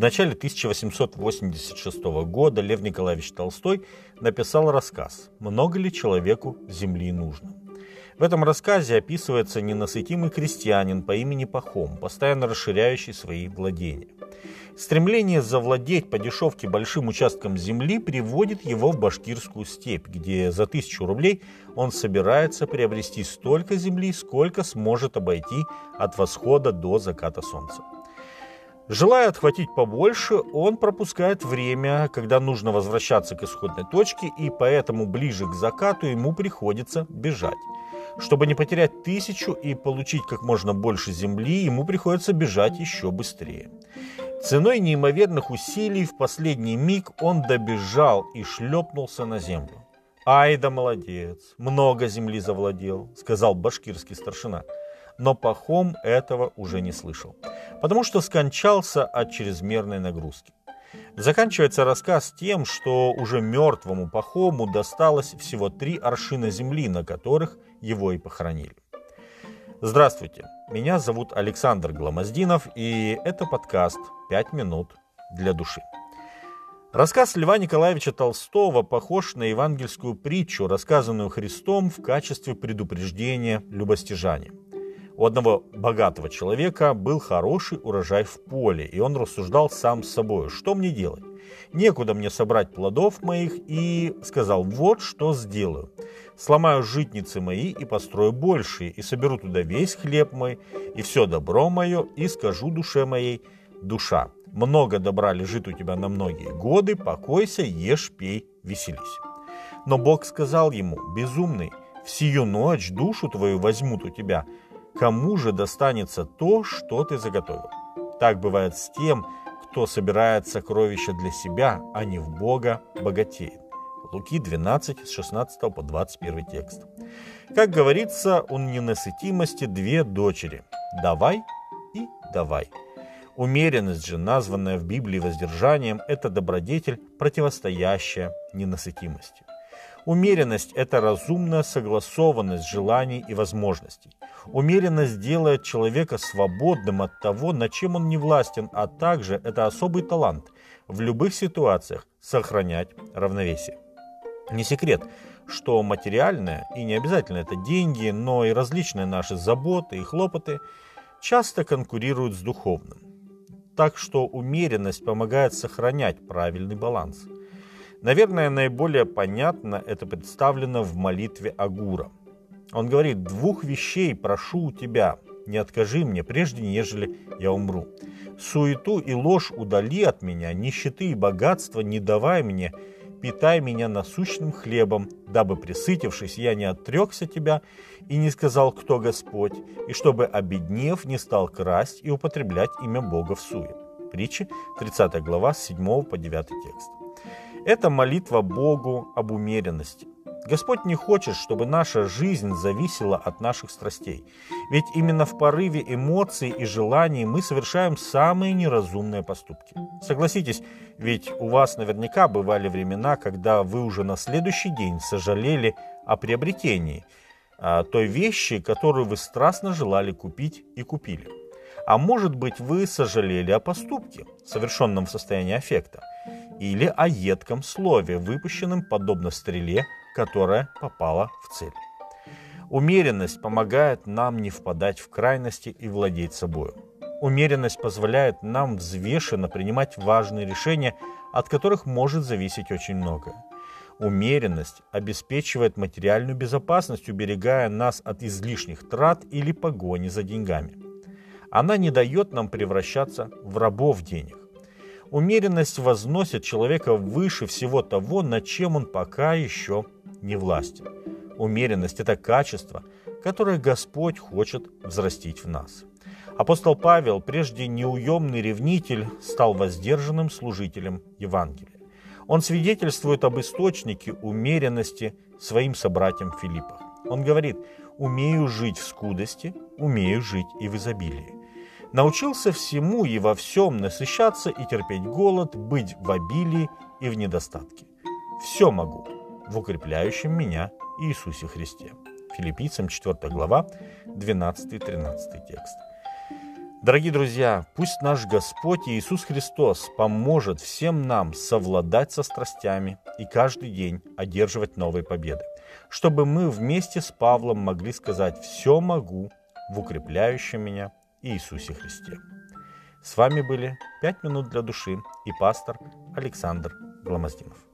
начале 1886 года Лев Николаевич Толстой написал рассказ «Много ли человеку земли нужно?». В этом рассказе описывается ненасытимый крестьянин по имени Пахом, постоянно расширяющий свои владения. Стремление завладеть по дешевке большим участком земли приводит его в башкирскую степь, где за тысячу рублей он собирается приобрести столько земли, сколько сможет обойти от восхода до заката солнца. Желая отхватить побольше, он пропускает время, когда нужно возвращаться к исходной точке, и поэтому ближе к закату ему приходится бежать. Чтобы не потерять тысячу и получить как можно больше земли, ему приходится бежать еще быстрее. Ценой неимоверных усилий в последний миг он добежал и шлепнулся на землю. «Ай да молодец, много земли завладел», — сказал башкирский старшина но Пахом этого уже не слышал, потому что скончался от чрезмерной нагрузки. Заканчивается рассказ тем, что уже мертвому Пахому досталось всего три аршина земли, на которых его и похоронили. Здравствуйте, меня зовут Александр Гламоздинов, и это подкаст «Пять минут для души». Рассказ Льва Николаевича Толстого похож на евангельскую притчу, рассказанную Христом в качестве предупреждения любостяжания. У одного богатого человека был хороший урожай в поле, и он рассуждал сам с собой, что мне делать? Некуда мне собрать плодов моих, и сказал, вот что сделаю. Сломаю житницы мои и построю большие, и соберу туда весь хлеб мой, и все добро мое, и скажу душе моей, душа, много добра лежит у тебя на многие годы, покойся, ешь, пей, веселись. Но Бог сказал ему, безумный, в сию ночь душу твою возьмут у тебя, кому же достанется то, что ты заготовил. Так бывает с тем, кто собирает сокровища для себя, а не в Бога богатеет. Луки 12, с 16 по 21 текст. Как говорится, у ненасытимости две дочери. Давай и давай. Умеренность же, названная в Библии воздержанием, это добродетель, противостоящая ненасытимости. Умеренность – это разумная согласованность желаний и возможностей. Умеренность делает человека свободным от того, над чем он не властен, а также это особый талант в любых ситуациях сохранять равновесие. Не секрет, что материальное, и не обязательно это деньги, но и различные наши заботы и хлопоты, часто конкурируют с духовным. Так что умеренность помогает сохранять правильный баланс – Наверное, наиболее понятно это представлено в молитве Агура. Он говорит, двух вещей прошу у тебя, не откажи мне, прежде нежели я умру. Суету и ложь удали от меня, нищеты и богатства не давай мне, питай меня насущным хлебом, дабы, присытившись, я не отрекся тебя и не сказал, кто Господь, и чтобы, обеднев, не стал красть и употреблять имя Бога в суе. Притчи, 30 глава, с 7 по 9 текст. Это молитва Богу об умеренности. Господь не хочет, чтобы наша жизнь зависела от наших страстей. Ведь именно в порыве эмоций и желаний мы совершаем самые неразумные поступки. Согласитесь, ведь у вас наверняка бывали времена, когда вы уже на следующий день сожалели о приобретении о той вещи, которую вы страстно желали купить и купили. А может быть, вы сожалели о поступке, совершенном в состоянии аффекта или о едком слове, выпущенном подобно стреле, которая попала в цель. Умеренность помогает нам не впадать в крайности и владеть собой. Умеренность позволяет нам взвешенно принимать важные решения, от которых может зависеть очень многое. Умеренность обеспечивает материальную безопасность, уберегая нас от излишних трат или погони за деньгами. Она не дает нам превращаться в рабов денег. Умеренность возносит человека выше всего того, над чем он пока еще не властен. Умеренность – это качество, которое Господь хочет взрастить в нас. Апостол Павел, прежде неуемный ревнитель, стал воздержанным служителем Евангелия. Он свидетельствует об источнике умеренности своим собратьям Филиппах. Он говорит, «Умею жить в скудости, умею жить и в изобилии» научился всему и во всем насыщаться и терпеть голод, быть в обилии и в недостатке. Все могу в укрепляющем меня Иисусе Христе. Филиппийцам 4 глава, 12-13 текст. Дорогие друзья, пусть наш Господь Иисус Христос поможет всем нам совладать со страстями и каждый день одерживать новые победы, чтобы мы вместе с Павлом могли сказать «все могу» в укрепляющем меня Иисусе Христе. С вами были «Пять минут для души» и пастор Александр Гломоздинов.